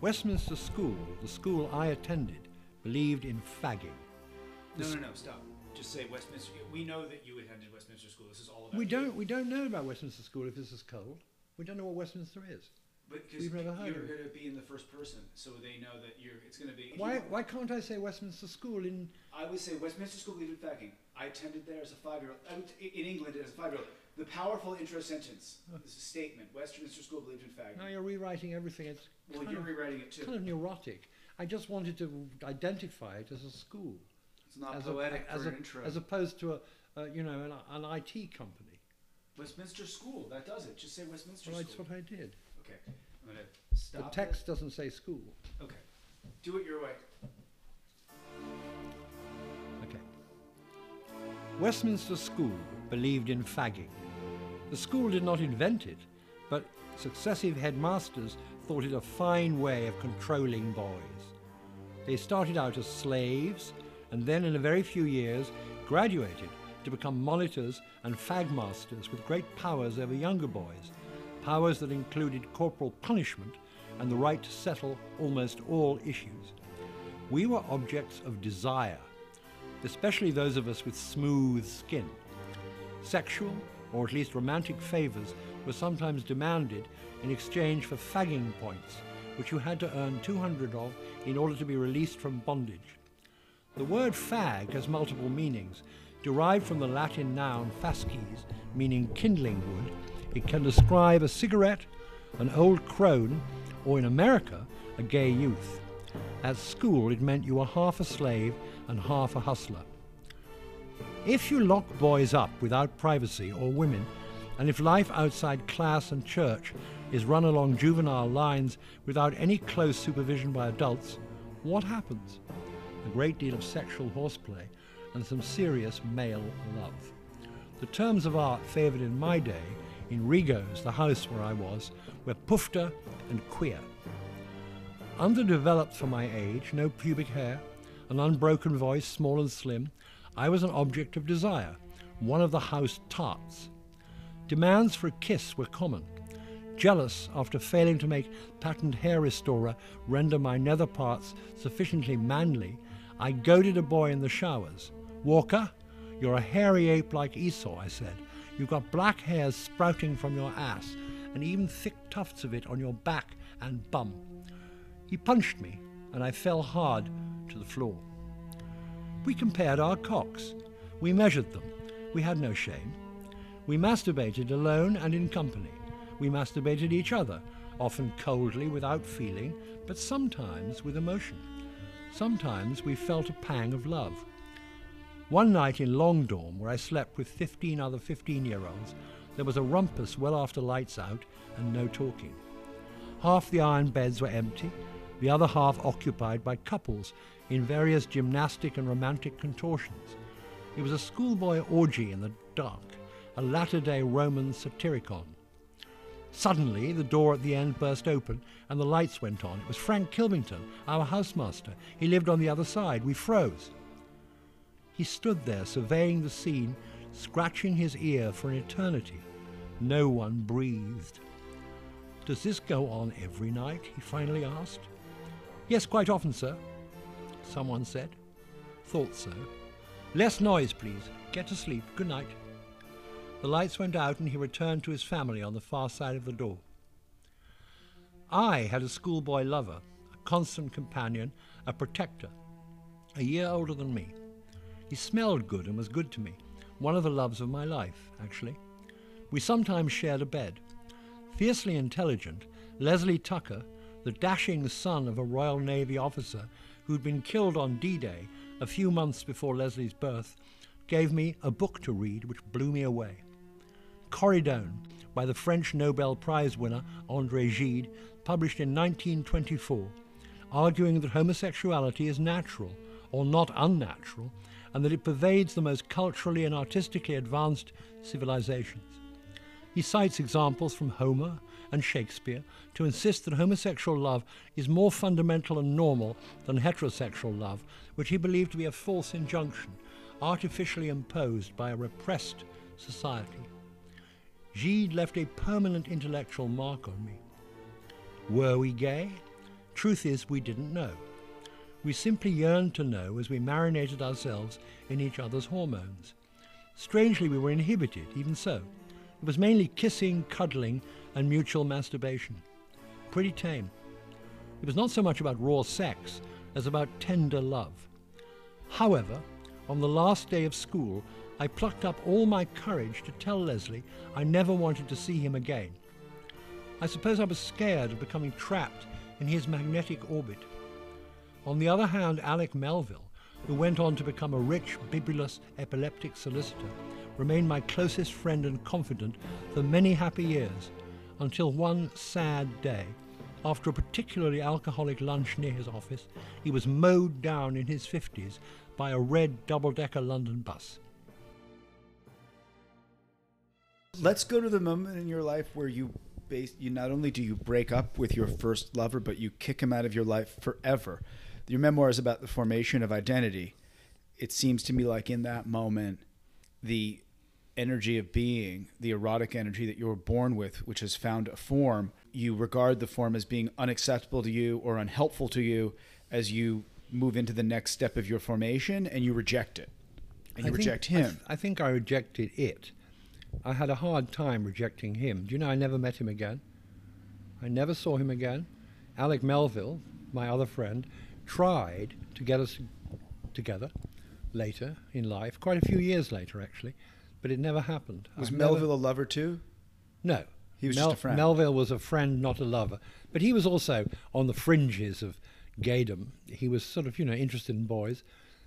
Westminster School, the school I attended, believed in fagging. No, no, no, stop. Just say Westminster. We know that you attended Westminster School. This is all about We don't, we don't know about Westminster School if this is cold. We don't know what Westminster is. But because We've never heard you're going to be in the first person, so they know that you're. It's going to be. Why, why can't I say Westminster School in... I would say Westminster School believed in fagging. I attended there as a five-year-old. I went to- in England as a five-year-old. The powerful intro sentence. This is a statement. Westminster School believed in fagging. Now you're rewriting everything. It's well, kind you're of- rewriting it too. kind of neurotic. I just wanted to identify it as a school. it's not as, poetic a, as, for a, an intro. as opposed to a, uh, you know, an, an IT company. Westminster School. That does it. Just say Westminster school. Well, that's School. what I did. Okay. I'm going to stop. the text doesn't say school. Okay. Do it your way. Okay. Westminster School believed in fagging. The school did not invent it, but successive headmasters thought it a fine way of controlling boys. They started out as slaves and then, in a very few years, graduated to become monitors and fagmasters with great powers over younger boys, powers that included corporal punishment and the right to settle almost all issues. We were objects of desire, especially those of us with smooth skin. Sexual, or at least romantic favours were sometimes demanded in exchange for fagging points, which you had to earn 200 of in order to be released from bondage. The word fag has multiple meanings. Derived from the Latin noun fasces, meaning kindling wood, it can describe a cigarette, an old crone, or in America, a gay youth. At school, it meant you were half a slave and half a hustler. If you lock boys up without privacy or women, and if life outside class and church is run along juvenile lines without any close supervision by adults, what happens? A great deal of sexual horseplay and some serious male love. The terms of art favoured in my day, in Rigaud's, the house where I was, were pufter and queer. Underdeveloped for my age, no pubic hair, an unbroken voice, small and slim, I was an object of desire, one of the house tarts. Demands for a kiss were common. Jealous after failing to make patent hair restorer render my nether parts sufficiently manly, I goaded a boy in the showers. Walker, you're a hairy ape like Esau, I said. You've got black hairs sprouting from your ass, and even thick tufts of it on your back and bum. He punched me, and I fell hard to the floor. We compared our cocks. We measured them. We had no shame. We masturbated alone and in company. We masturbated each other, often coldly, without feeling, but sometimes with emotion. Sometimes we felt a pang of love. One night in Longdorm, where I slept with 15 other 15 year olds, there was a rumpus well after lights out and no talking. Half the iron beds were empty, the other half occupied by couples in various gymnastic and romantic contortions. It was a schoolboy orgy in the dark, a latter day Roman satyricon. Suddenly, the door at the end burst open and the lights went on. It was Frank Kilmington, our housemaster. He lived on the other side. We froze. He stood there surveying the scene, scratching his ear for an eternity. No one breathed. Does this go on every night? he finally asked. Yes, quite often, sir, someone said. Thought so. Less noise, please. Get to sleep. Good night. The lights went out and he returned to his family on the far side of the door. I had a schoolboy lover, a constant companion, a protector, a year older than me. He smelled good and was good to me, one of the loves of my life, actually. We sometimes shared a bed. Fiercely intelligent, Leslie Tucker, the dashing son of a Royal Navy officer who'd been killed on D Day a few months before Leslie's birth, gave me a book to read which blew me away. Corydon, by the French Nobel Prize winner André Gide, published in 1924, arguing that homosexuality is natural, or not unnatural, and that it pervades the most culturally and artistically advanced civilizations. He cites examples from Homer and Shakespeare to insist that homosexual love is more fundamental and normal than heterosexual love, which he believed to be a false injunction, artificially imposed by a repressed society. Gide left a permanent intellectual mark on me. Were we gay? Truth is, we didn't know. We simply yearned to know as we marinated ourselves in each other's hormones. Strangely, we were inhibited, even so. It was mainly kissing, cuddling, and mutual masturbation. Pretty tame. It was not so much about raw sex as about tender love. However, on the last day of school, I plucked up all my courage to tell Leslie I never wanted to see him again. I suppose I was scared of becoming trapped in his magnetic orbit. On the other hand, Alec Melville, who went on to become a rich, bibulous, epileptic solicitor, remained my closest friend and confidant for many happy years, until one sad day, after a particularly alcoholic lunch near his office, he was mowed down in his 50s by a red double decker London bus. Let's go to the moment in your life where you base you not only do you break up with your first lover, but you kick him out of your life forever. Your memoir is about the formation of identity. It seems to me like in that moment, the energy of being, the erotic energy that you were born with, which has found a form, you regard the form as being unacceptable to you or unhelpful to you as you move into the next step of your formation and you reject it. And you I think- reject I th- him. I think I rejected it. I had a hard time rejecting him. Do you know I never met him again? I never saw him again. Alec Melville, my other friend, tried to get us together later in life, quite a few years later actually, but it never happened. Was I've never- Melville a lover too? no. He was just a friend. Melville was a friend, not a lover. But he was also on the fringes of gaydom. He was sort of, you know, interested in boys.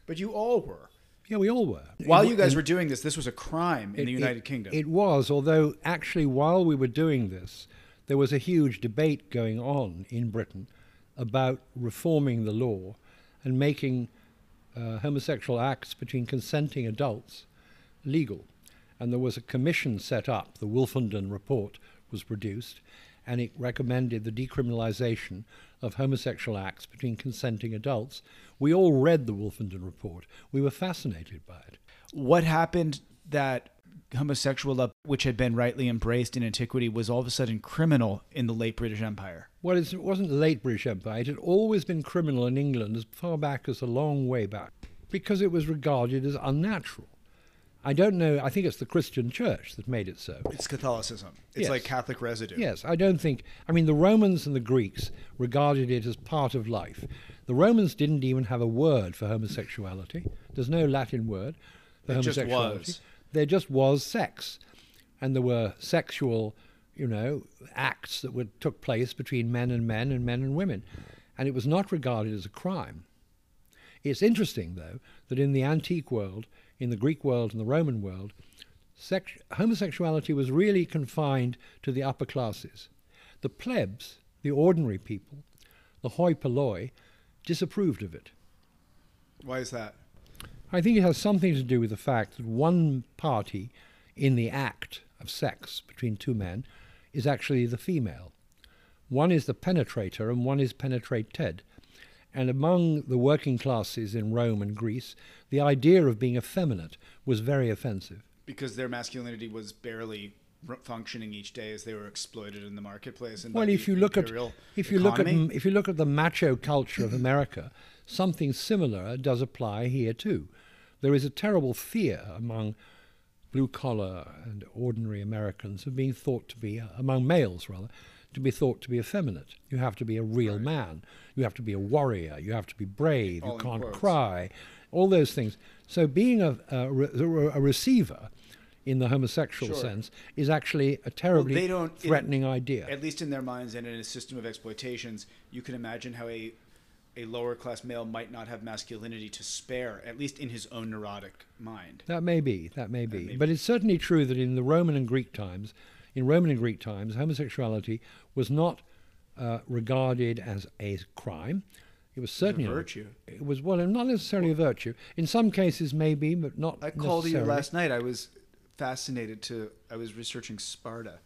But you all were. Yeah, we all were. While It- you guys and- were doing this, this was a crime in it- the it- United Kingdom. It was, although actually, while we were doing this, there was a huge debate going on in Britain about reforming the law and making uh, homosexual acts between consenting adults legal. And there was a commission set up, the Wolfenden Report was produced, and it recommended the decriminalization of homosexual acts between consenting adults. We all read the Wolfenden Report. We were fascinated by it. what happened that homosexual love, which had been rightly embraced in antiquity, was all of a sudden criminal in the late British Empire? Well, it's, it wasn't the late British Empire. It had always been criminal in England as far back as a long way back because it was regarded as unnatural. I don't know. I think it's the Christian church that made it so. It's Catholicism. It's Yes. like Catholic residue. Yes, I don't think. I mean, the Romans and the Greeks regarded it as part of life. The Romans didn't even have a word for homosexuality. There's no Latin word for It just homosexuality. was. There just was sex, and there were sexual, you know, acts that were, took place between men and men and men and women, and it was not regarded as a crime. It's interesting, though, that in the antique world, in the Greek world and the Roman world, sex- homosexuality was really confined to the upper classes. The plebs, the ordinary people, the hoi polloi, disapproved of it. Why is that? I think it has something to do with the fact that one party in the act of sex between two men is actually the female. One is the penetrator and one is penetrated. And among the working classes in Rome and Greece, the idea of being effeminate was very offensive. Because their masculinity was barely functioning each day as they were exploited in the marketplace. And Well, if you look at if you look at if you look at the macho culture of America, something similar does apply here too. There is a terrible fear among blue collar and ordinary Americans of being thought to be among males rather to be thought to be effeminate. You have to be a real man. You have to be a warrior. You have to be brave. All you can't quotes. cry. All those things. So being a, a, a receiver in the homosexual Sure. sense is actually a terribly they don't- in- threatening idea. at least in their minds and in a system of exploitations, you can imagine how a a lower class male might not have masculinity to spare, at least in his own neurotic mind. That may be, that may be. may But it's certainly true that in the Roman and Greek times, in Roman and Greek times, homosexuality was not uh, regarded as a crime. It was certainly not- virtue. It was well, not necessarily a virtue. In some cases, maybe, but not. I called you last night. I was fascinated to. I was researching Sparta,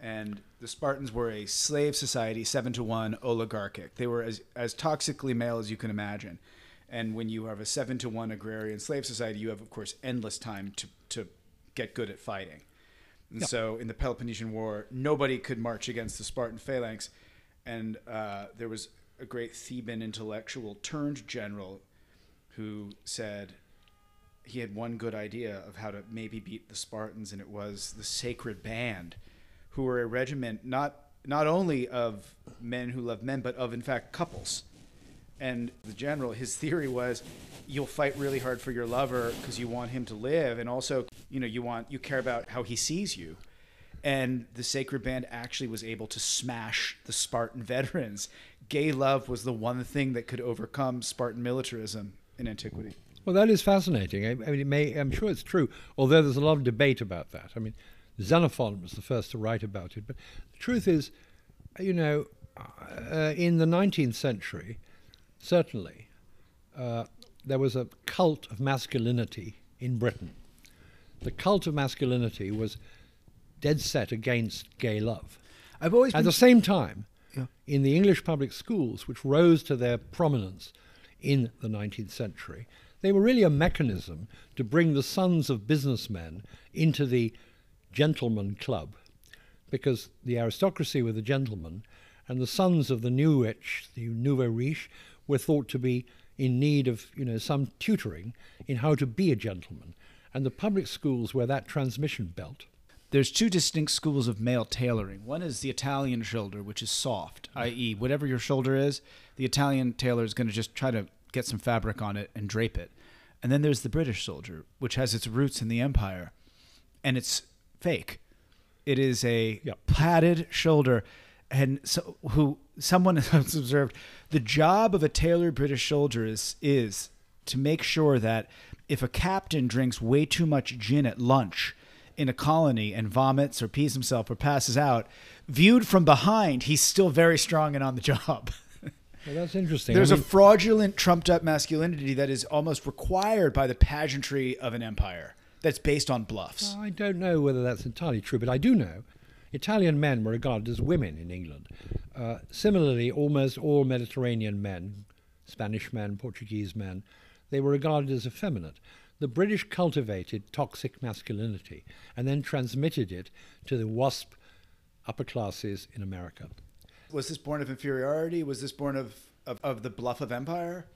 and the Spartans were a slave society, seven to one, oligarchic. They were as as toxically male as you can imagine. And when you have a seven to one agrarian slave society, you have, of course, endless time to to get good at fighting. And Yeah. so, in the Peloponnesian War, nobody could march against the Spartan phalanx, and uh, there was a great Theban intellectual turned general who said he had one good idea of how to maybe beat the Spartans, and it was the Sacred Band, who were a regiment not not only of men who love men, but of in fact couples. And the general, his theory was, you'll fight really hard for your lover because you want him to live, and also, you know, you want you care about how he sees you. And the Sacred Band actually was able to smash the Spartan veterans. Gay love was the one thing that could overcome Spartan militarism in antiquity. Well, that is fascinating. I, I mean, it may, I'm sure it's true, although there's a lot of debate about that. I mean, Xenophon was the first to write about it. But the truth is, you know, uh, in the 19th century, certainly, uh, there was a cult of masculinity in Britain. The cult of masculinity was dead set against gay love. I've always At the same time, yeah. in the English public schools, which rose to their prominence in the 19th century, they were really a mechanism to bring the sons of businessmen into the gentleman club, because the aristocracy were the gentlemen, and the sons of the new rich, the nouveau riche, were thought to be in need of you know some tutoring in how to be a gentleman, and the public schools were that transmission belt there's two distinct schools of male tailoring. One is the Italian shoulder, which is soft, i.e., whatever your shoulder is, the Italian tailor is going to just try to get some fabric on it and drape it. And then there's the British soldier, which has its roots in the empire, and it's fake. It is a yep. padded shoulder, and so who someone has observed the job of a tailored British soldier is is to make sure that if a captain drinks way too much gin at lunch in a colony and vomits or pees himself or passes out, viewed from behind, he's still very strong and on the job. Well, that's interesting. There's I mean, a fraudulent, trumped up masculinity that is almost required by the pageantry of an empire that's based on bluffs. I don't know whether that's entirely true, but I do know Italian men were regarded as women in England. Uh, similarly, almost all Mediterranean men, Spanish men, Portuguese men, they were regarded as effeminate. The British cultivated toxic masculinity and then transmitted it to the WASP upper classes in America. Was this born of inferiority? Was this born of, of, of the bluff of empire?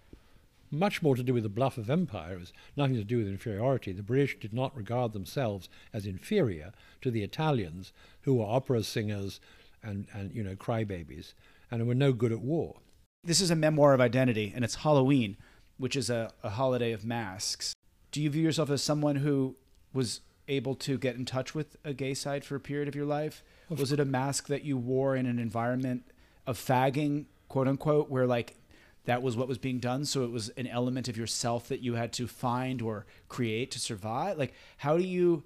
Much more to do with the bluff of empire. It was nothing to do with inferiority. The British did not regard themselves as inferior to the Italians, who were opera singers and, and you know, crybabies, and were no good at war. This is a memoir of identity, and it's Halloween, which is a, a holiday of masks do you view yourself as someone who was able to get in touch with a gay side for a period of your life? Was it a mask that you wore in an environment of fagging, quote unquote, where like that was what was being done? So it was an element of yourself that you had to find or create to survive? Like, how do you.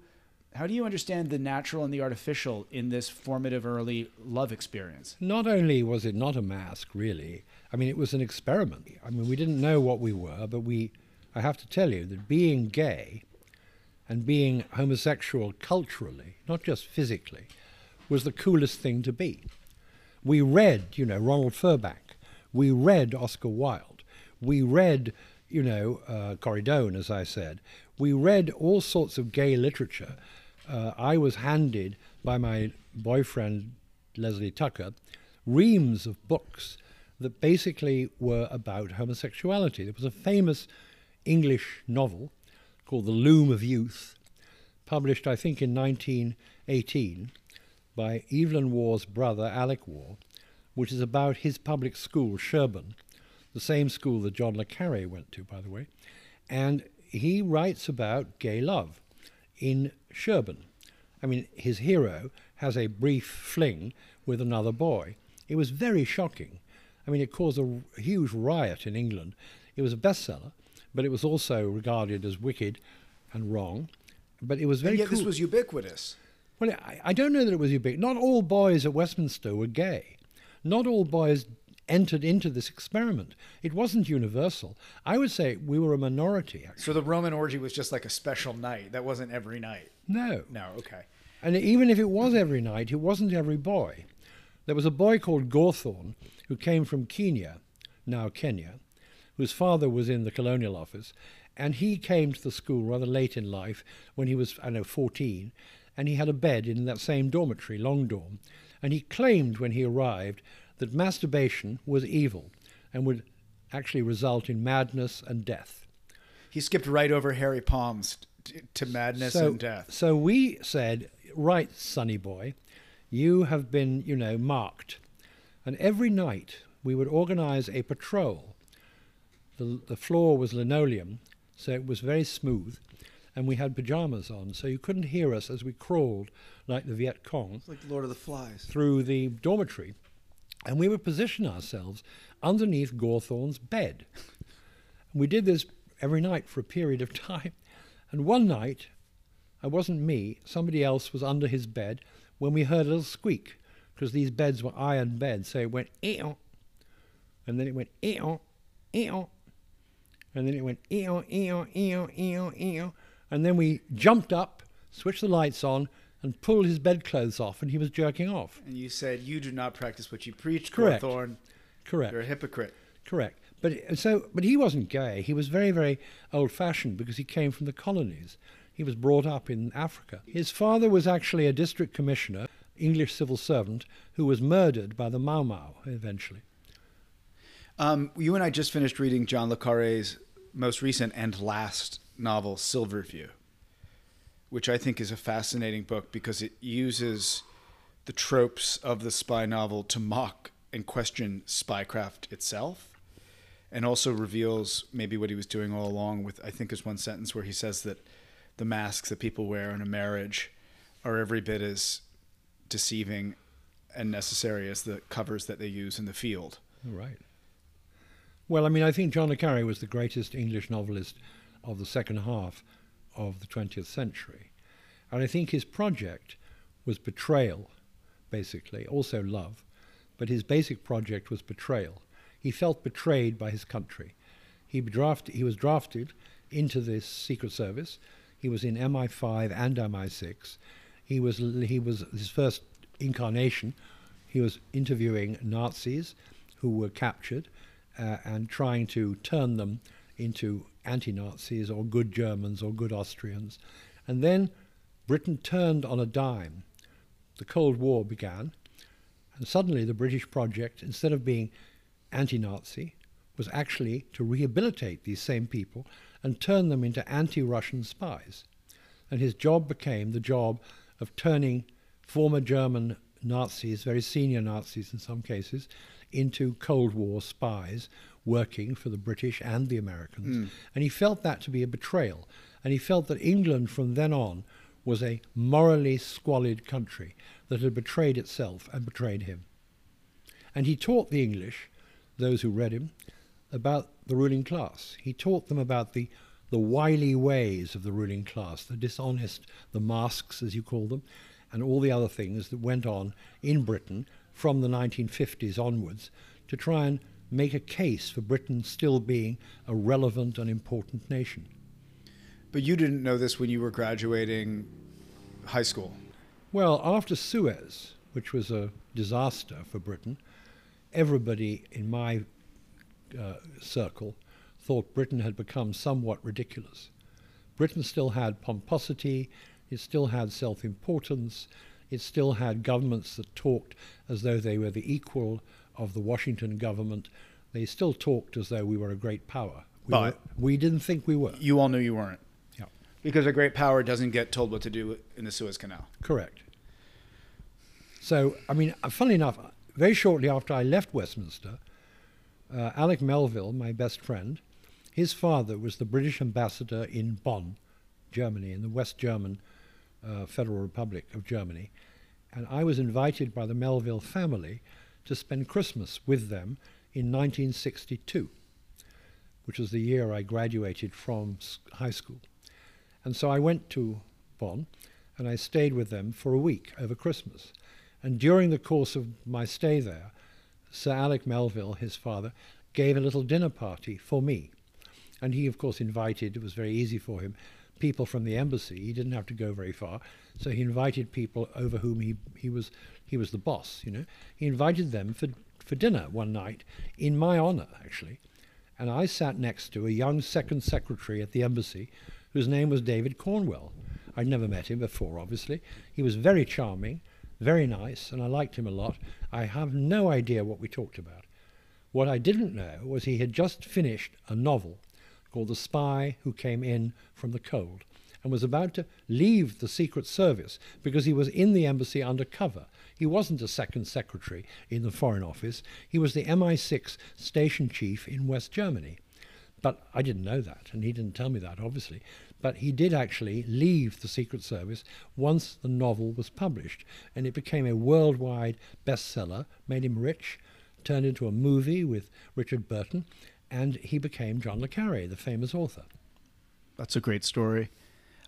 How do you understand the natural and the artificial in this formative early love experience? Not only was it not a mask, really, I mean, it was an experiment. I mean, we didn't know what we were, but we I have to tell you that being gay and being homosexual culturally, not just physically, was the coolest thing to be. We read, you know, Ronald Firbank. We read Oscar Wilde. We read, you know, uh, as I said. We read all sorts of gay literature. Uh, I was handed by my boyfriend, Leslie Tucker, reams of books that basically were about homosexuality. There was a famous English novel called The Loom of Youth, published, I think, in 1918 by Evelyn Waugh's brother, Alec Waugh, which is about his public school, Sherborne, the same school that John le Carre went to, by the way. And he writes about gay love in Sherborne. I mean, his hero has a brief fling with another boy. It was very shocking. I mean, it caused a huge riot in England. It was a bestseller, but it was also regarded as wicked and wrong. But it was very. And yet, cool. this was ubiquitous. Well, I, I don't know that it was ubiquitous. Not all boys at Westminster were gay. Not all boys entered into this experiment. It wasn't universal. I would say we were a minority. Actually. So the Roman orgy was just like a special night. That wasn't every night. No. No. Okay. And even if it was every night, it wasn't every boy. There was a boy called Gawthorne who came from Kenya, now Kenya, whose father was in the colonial office, and he came to the school rather late in life when he was, I know, 14, and he had a bed in that same dormitory, Long Dorm, and he claimed when he arrived that masturbation was evil, and would actually result in madness and death. He skipped right over Harry Palms t- to madness so, and death. So we said, right, sonny boy, you have been, you know, marked. And every night we would organize a patrol. The, the floor was linoleum, so it was very smooth, and we had pajamas on, so you couldn't hear us as we crawled like the Viet Cong It's like Lord of the Flies. through the dormitory, and we would position ourselves underneath Gawthorne's bed. And we did this every night for a period of time. And one night, it wasn't me, somebody else was under his bed when we heard a little squeak, because these beds were iron beds, so it went eon, and then it went eon, eon, and then it went eon, eon, eon, eon, eon, and then we jumped up, switched the lights on, and pulled his bedclothes off, and he was jerking off. And you said, You do not practice what you preach, Correct. Gawthorne. Correct. You're a hypocrite. Correct. But so, but he wasn't gay. He was very, very old-fashioned because he came from the colonies. He was brought up in Africa. His father was actually a district commissioner, English civil servant, who was murdered by the Mau Mau eventually. Um, you and I just finished reading John Le Carre's most recent and last novel, Silverview, which I think is a fascinating book because it uses the tropes of the spy novel to mock and question spycraft itself, and also reveals maybe what he was doing all along. With I think there's one sentence where he says that the masks that people wear in a marriage are every bit as deceiving and necessary as the covers that they use in the field. Right. Well, I mean, I think John le Carre was the greatest English novelist of the second half of the 20th century. And I think his project was betrayal, basically, also love. But his basic project was betrayal. He felt betrayed by his country. He, draft, he was drafted into this Secret Service. He was in MI5 and MI6. He was, he was his first incarnation. He was interviewing Nazis who were captured uh, and trying to turn them into anti Nazis or good Germans or good Austrians. And then Britain turned on a dime. The Cold War began, and suddenly the British project, instead of being anti Nazi, was actually to rehabilitate these same people and turn them into anti Russian spies. And his job became the job of turning former German Nazis, very senior Nazis in some cases, into Cold War spies working for the British and the Americans. Mm. And he felt that to be a betrayal. And he felt that England from then on was a morally squalid country that had betrayed itself and betrayed him. And he taught the English, those who read him, about the ruling class. He taught them about the, the wily ways of the ruling class, the dishonest, the masks, as you call them, and all the other things that went on in Britain from the 1950s onwards to try and make a case for Britain still being a relevant and important nation. But you didn't know this when you were graduating high school. Well, after Suez, which was a disaster for Britain, everybody in my uh, circle thought Britain had become somewhat ridiculous. Britain still had pomposity, it still had self importance, it still had governments that talked as though they were the equal of the Washington government. They still talked as though we were a great power. We, But- were, we didn't think we were. You all knew you weren't. Yeah. Because a great power doesn't get told what to do in the Suez Canal. Correct. So, I mean, uh, funnily enough, very shortly after I left Westminster, uh, Alec Melville, my best friend, his father was the British ambassador in Bonn, Germany, in the West German uh, Federal Republic of Germany. And I was invited by the Melville family to spend Christmas with them in 1962, which was the year I graduated from high school. And so I went to Bonn and I stayed with them for a week over Christmas. And during the course of my stay there, Sir Alec Melville, his father, gave a little dinner party for me. And he, of course, invited, it was very easy for him, people from the embassy. He didn't have to go very far. So he invited people over whom he, he, was, he was the boss, you know. He invited them for, for dinner one night in my honor, actually. And I sat next to a young second secretary at the embassy whose name was David Cornwell. I'd never met him before, obviously. He was very charming, very nice, and I liked him a lot. I have no idea what we talked about. What I didn't know was he had just finished a novel called The Spy Who Came In from the Cold and was about to leave the Secret Service because he was in the embassy undercover. He wasn't a second secretary in the Foreign Office, he was the MI6 station chief in West Germany. But I didn't know that, and he didn't tell me that, obviously. But he did actually leave the Secret Service once the novel was published, and it became a worldwide bestseller, made him rich, turned into a movie with Richard Burton, and he became John le Carre, the famous author. That's a great story.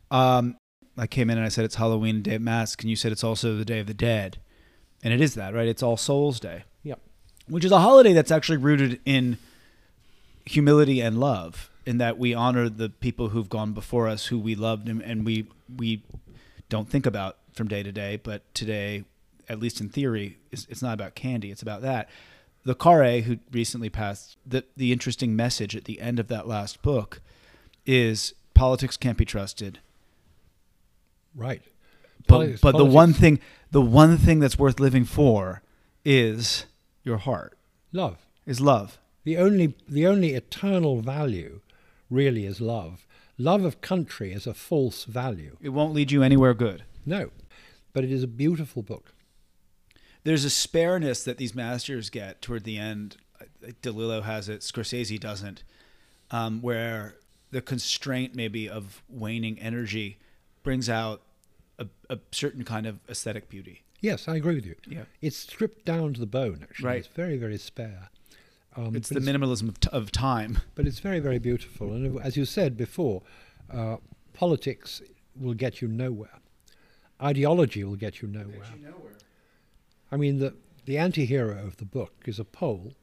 Um, I came in and I said it's Halloween, Day Mask, and you said it's also the Day of the Dead, and it is that, right? It's All Souls Day. Yep. Which is a holiday that's actually rooted in humility and love, in that we honor the people who've gone before us, who we loved, and, and we we don't think about from day to day. But today, at least in theory, it's, it's not about candy; it's about that. The Carre, who recently passed, the the interesting message at the end of that last book is politics can't be trusted Right. But but the one thing the one thing that's worth living for is your heart love. is love The only the only eternal value really is love. Love of country is a false value. it won't lead you anywhere good No. But it is a beautiful book. there's a spareness that these masters get toward the end DeLillo has it Scorsese doesn't um, where the constraint maybe of waning energy brings out a, a certain kind of aesthetic beauty Yes, I agree with you. Yeah. It's stripped down to the bone, actually. Right. It's very, very spare. Um, it's but the minimalism of, t- of time But it's very, very beautiful. And as you said before, uh, politics will get you nowhere. Ideology will get you nowhere. I mean, the, the anti hero of the book is a Pole,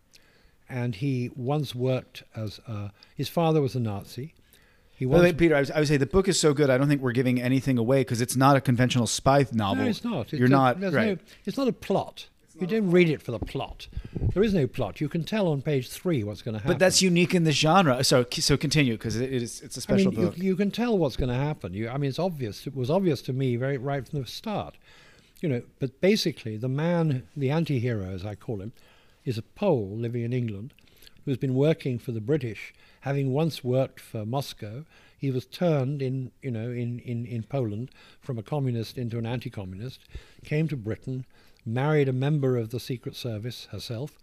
and he once worked as a, his father was a Nazi. He By the way, Peter, I, was, I would say the book is so good. I don't think we're giving anything away because it's not a conventional spy novel. no, it's not. It's You're a- not right. No, it's not a plot. You don't read it for the plot. There is no plot. You can tell on page three what's going to happen. But that's unique in this genre. So so continue because it is it's a I special mean, you, book. you can tell what's going to happen. You, I mean, it's obvious. It was obvious to me very right from the start. You know, but basically, the man, the anti-hero, as I call him, is a Pole living in England who's been working for the British, having once worked for Moscow. He was turned in, you know, in, in, in Poland from a communist into an anti-communist, came to Britain, married a member of the Secret Service herself,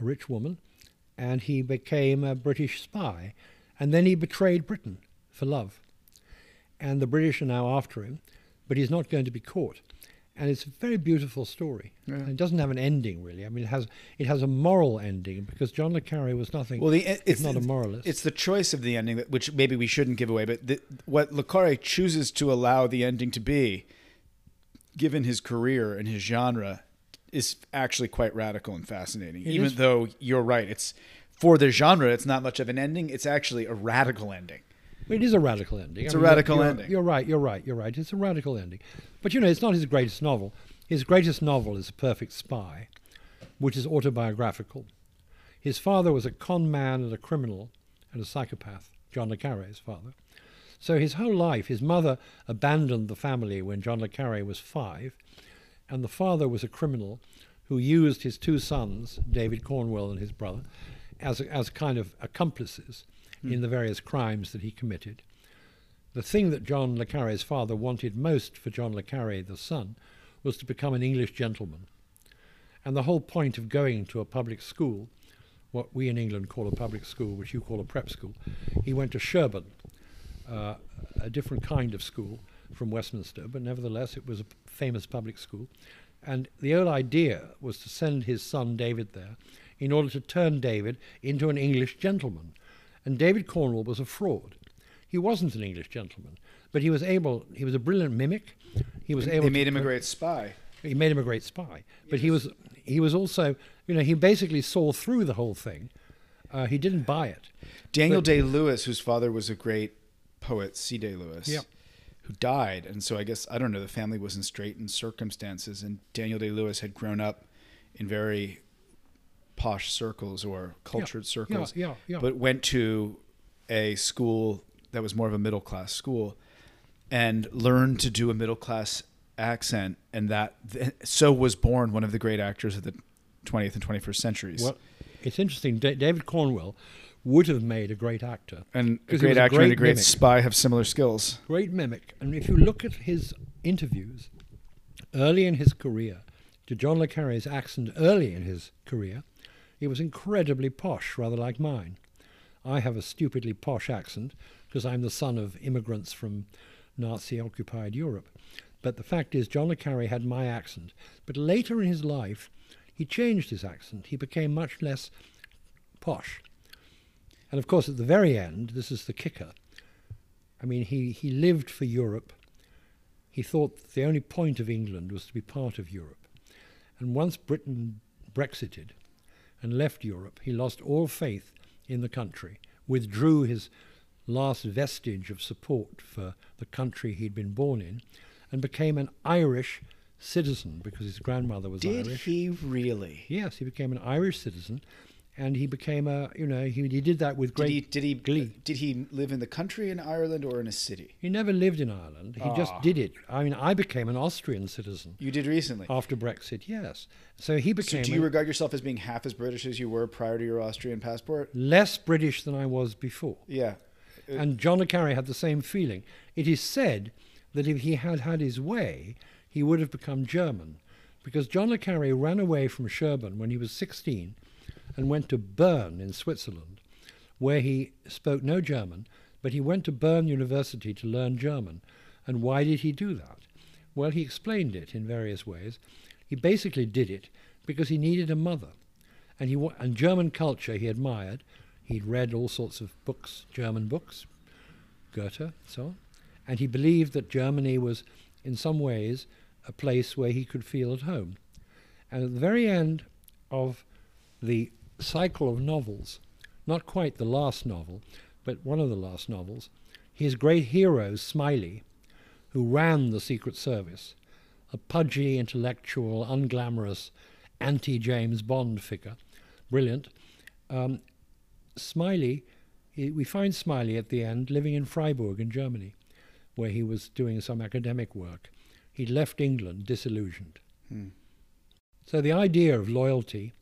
a rich woman, and he became a British spy. And then he betrayed Britain for love. And the British are now after him, but he's not going to be caught. And it's a very beautiful story. Yeah. And it doesn't have an ending, really. I mean, it has it has a moral ending because John le Carre was nothing. well, the, if it's not a moralist. It's the choice of the ending that, which maybe we shouldn't give away. But the, what Le Carre chooses to allow the ending to be, given his career and his genre, is actually quite radical and fascinating. It Even is. though you're right, it's for the genre, it's not much of an ending. It's actually a radical ending. It is a radical ending. It's I a mean, you're- radical you're, ending. You're right. You're right. You're right. It's a radical ending. But you know, it's not his greatest novel. His greatest novel is *A Perfect Spy*, which is autobiographical. His father was a con man and a criminal and a psychopath. John le Carre's father. So his whole life, his mother abandoned the family when John le Carre was five, and the father was a criminal who used his two sons, David Cornwell and his brother, as, as kind of accomplices in the various crimes that he committed. The thing that John le Carre's father wanted most for John le Carre, the son, was to become an English gentleman. And the whole point of going to a public school, what we in England call a public school, which you call a prep school, he went to Sherborne, uh, a different kind of school from Westminster, but nevertheless it was a famous public school. And the whole idea was to send his son David there in order to turn David into an English gentleman. And David Cornwell was a fraud. He wasn't an English gentleman, but he was able, he was a brilliant mimic. He was able They to made him a great spy. he made him a great spy. But he was he was also you know he basically saw through the whole thing. Uh, he didn't buy it. Daniel But- Day Lewis, whose father was a great poet, C. Day Lewis, who died, and so I guess I don't know. The family was in straitened circumstances, and Daniel Day Lewis had grown up in very posh circles or cultured circles, yeah, yeah. but went to a school that was more of a middle class school, and learned to do a middle class accent, and that th- so was born one of the great actors of the 20th and 21st centuries. Well, It's interesting. Da- David Cornwell would have made a great actor. And a 'Cause he great was a actor and a great great mimic. spy have similar skills. Great mimic. And if you look at his interviews early in his career, to John le Carre's accent early in his career, it was incredibly posh, rather like mine. I have a stupidly posh accent because I'm the son of immigrants from Nazi occupied Europe. But the fact is, John le Carre had my accent. But later in his life, he changed his accent. He became much less posh. And of course, at the very end, this is the kicker. I mean, he, he lived for Europe. He thought the only point of England was to be part of Europe. And once Britain Brexited and left Europe, he lost all faith in the country, withdrew his last vestige of support for the country he'd been born in, and became an Irish citizen because his grandmother was Did Irish. Did he really? Yes, he became an Irish citizen, and he became a you know he, he did that with Did great. he did he glee. did he live in the country in Ireland or in a city? He never lived in Ireland. He just Ah. did it. I mean, I became an Austrian citizen You did recently. after Brexit. Yes, so he became. so do you a- regard yourself as being half as British as you were prior to your Austrian passport? less British than I was before. Yeah. Uh, And John le Carre had the same feeling. It is said that if he had had his way, he would have become German, because John le Carre ran away from Sherborne when he was 16 and went to Bern in Switzerland, where he spoke no German, but he went to Bern University to learn German. And why did he do that? Well, he explained it in various ways. He basically did it because he needed a mother. And, he, wa- and German culture he admired. He'd read all sorts of books, German books, Goethe, so on. And he believed that Germany was, in some ways, a place where he could feel at home. And at the very end of the cycle of novels, not quite the last novel, but one of the last novels, his great hero, Smiley, who ran the Secret Service, a pudgy, intellectual, unglamorous, anti James Bond figure, brilliant. Um, Smiley, he, we find Smiley at the end living in Freiburg in Germany, where he was doing some academic work. He'd left England disillusioned. Hmm. So the idea of loyalty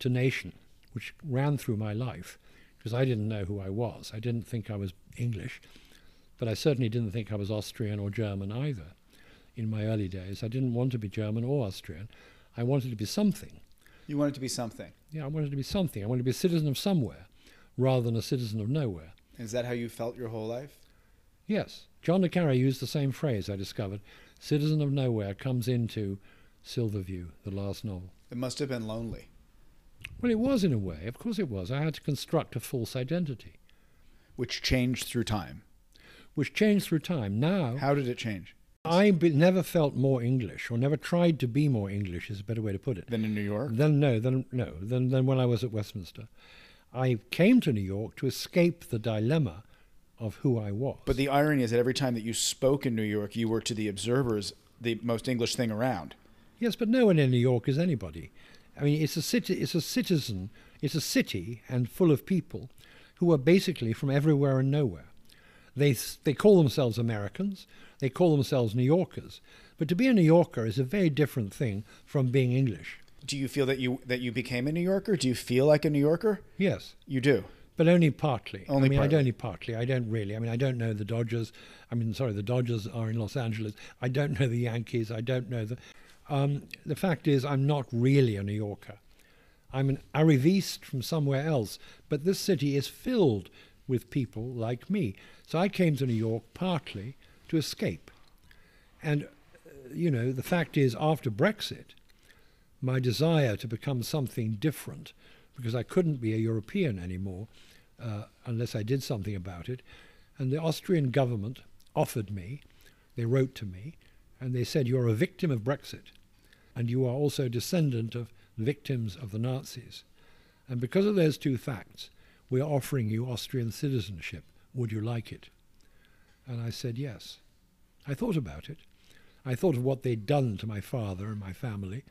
to nation, which ran through my life, because I didn't know who I was, I didn't think I was English, but I certainly didn't think I was Austrian or German either. In my early days, I didn't want to be German or Austrian. I wanted to be something. You wanted to be something. Yeah, I wanted to be something. I wanted to be a citizen of somewhere rather than a citizen of nowhere. Is that how you felt your whole life? Yes, John le Carre used the same phrase, I discovered. Citizen of nowhere comes into Silverview, the last novel. It must have been lonely. Well, it was in a way. Of course it was. I had to construct a false identity, Which changed through time. which changed through time. Now, How did it change? I be, never felt more English, or never tried to be more English, is a better way to put it. Than in New York? Then no, then no, than than when I was at Westminster. I came to New York to escape the dilemma of who I was. But the irony is that every time that you spoke in New York, you were to the observers the most English thing around. yes, but no one in New York is anybody. I mean, it's a city. It's a citizen. It's a city and full of people who are basically from everywhere and nowhere. They they call themselves Americans. They call themselves New Yorkers. But to be a New Yorker is a very different thing from being English. Do you feel that you that you became a New Yorker? Do you feel like a New Yorker? Yes. You do. But only partly. Only I mean, partly. I only partly. I don't really. I mean, I don't know the Dodgers. I mean, sorry, the Dodgers are in Los Angeles. I don't know the Yankees. I don't know the. Um, the fact is, I'm not really a New Yorker. I'm an arriviste from somewhere else. But this city is filled with people like me. So I came to New York partly to escape. And, uh, you know, the fact is, after Brexit, my desire to become something different, because I couldn't be a European anymore uh, unless I did something about it. And the Austrian government offered me, they wrote to me, and they said, You're a victim of Brexit, and you are also descendant of victims of the Nazis. And because of those two facts, we're offering you Austrian citizenship. Would you like it? And I said yes. I thought about it. I thought of what they'd done to my father and my family,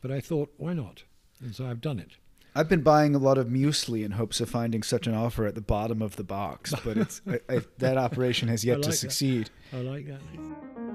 but I thought, why not? And so I've done it. I've been buying a lot of muesli in hopes of finding such an offer at the bottom of the box, but it's I, I, that operation has yet like to that. succeed. I like that.